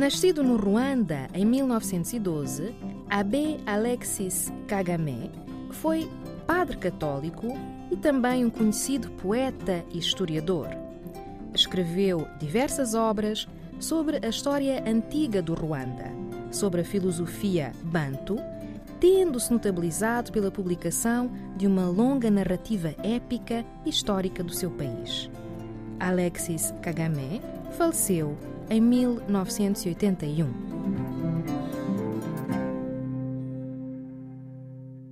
Nascido no Ruanda em 1912, Abe Alexis Kagame foi padre católico e também um conhecido poeta e historiador. Escreveu diversas obras sobre a história antiga do Ruanda, sobre a filosofia banto, tendo-se notabilizado pela publicação de uma longa narrativa épica histórica do seu país. Alexis Kagame faleceu em 1981.